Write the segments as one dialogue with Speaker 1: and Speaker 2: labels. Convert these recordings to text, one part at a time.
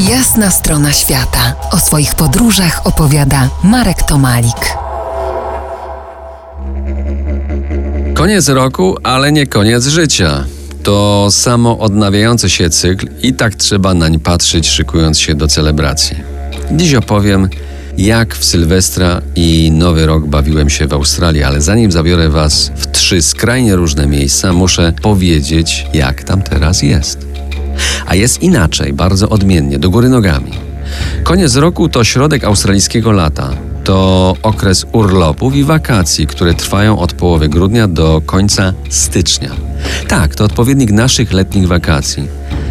Speaker 1: Jasna strona świata. O swoich podróżach opowiada Marek Tomalik.
Speaker 2: Koniec roku, ale nie koniec życia. To samo odnawiający się cykl i tak trzeba nań patrzeć, szykując się do celebracji. Dziś opowiem, jak w Sylwestra i Nowy Rok bawiłem się w Australii, ale zanim zabiorę Was w trzy skrajnie różne miejsca, muszę powiedzieć, jak tam teraz jest. A jest inaczej, bardzo odmiennie, do góry nogami. Koniec roku to środek australijskiego lata. To okres urlopów i wakacji, które trwają od połowy grudnia do końca stycznia. Tak, to odpowiednik naszych letnich wakacji.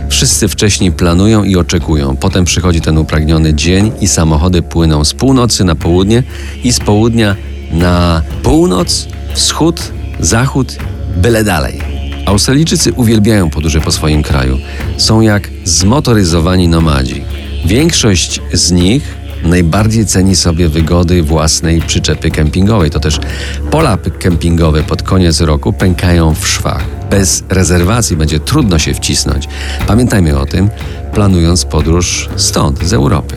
Speaker 2: Wszyscy wcześniej planują i oczekują. Potem przychodzi ten upragniony dzień i samochody płyną z północy na południe i z południa na północ, wschód, zachód, byle dalej. Australijczycy uwielbiają podróże po swoim kraju. Są jak zmotoryzowani nomadzi. Większość z nich najbardziej ceni sobie wygody własnej przyczepy kempingowej. To też pola kempingowe pod koniec roku pękają w szwach. Bez rezerwacji będzie trudno się wcisnąć. Pamiętajmy o tym, planując podróż stąd, z Europy.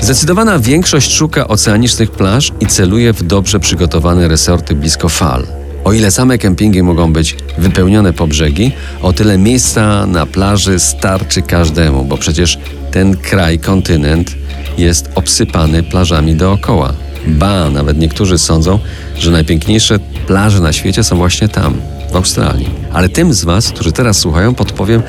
Speaker 2: Zdecydowana większość szuka oceanicznych plaż i celuje w dobrze przygotowane resorty blisko fal. O ile same kempingi mogą być wypełnione po brzegi, o tyle miejsca na plaży starczy każdemu, bo przecież ten kraj, kontynent jest obsypany plażami dookoła. Ba, nawet niektórzy sądzą, że najpiękniejsze plaże na świecie są właśnie tam, w Australii. Ale tym z Was, którzy teraz słuchają, podpowiem,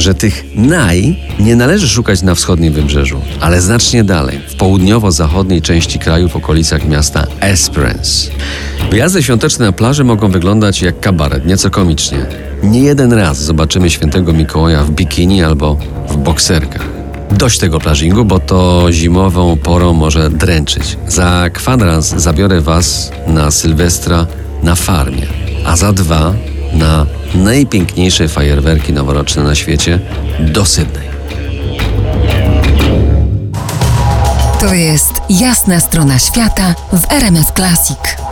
Speaker 2: że tych naj nie należy szukać na wschodnim wybrzeżu, ale znacznie dalej, w południowo-zachodniej części kraju w okolicach miasta Esperance. Wyjazdy świąteczne na plaży mogą wyglądać jak kabaret, nieco komicznie. Nie jeden raz zobaczymy świętego Mikołaja w bikini albo w bokserkach. Dość tego plażingu, bo to zimową porą może dręczyć. Za kwadrans zabiorę Was na Sylwestra na farmie, a za dwa na najpiękniejsze fajerwerki noworoczne na świecie do Sydney.
Speaker 1: To jest jasna strona świata w RMS Classic.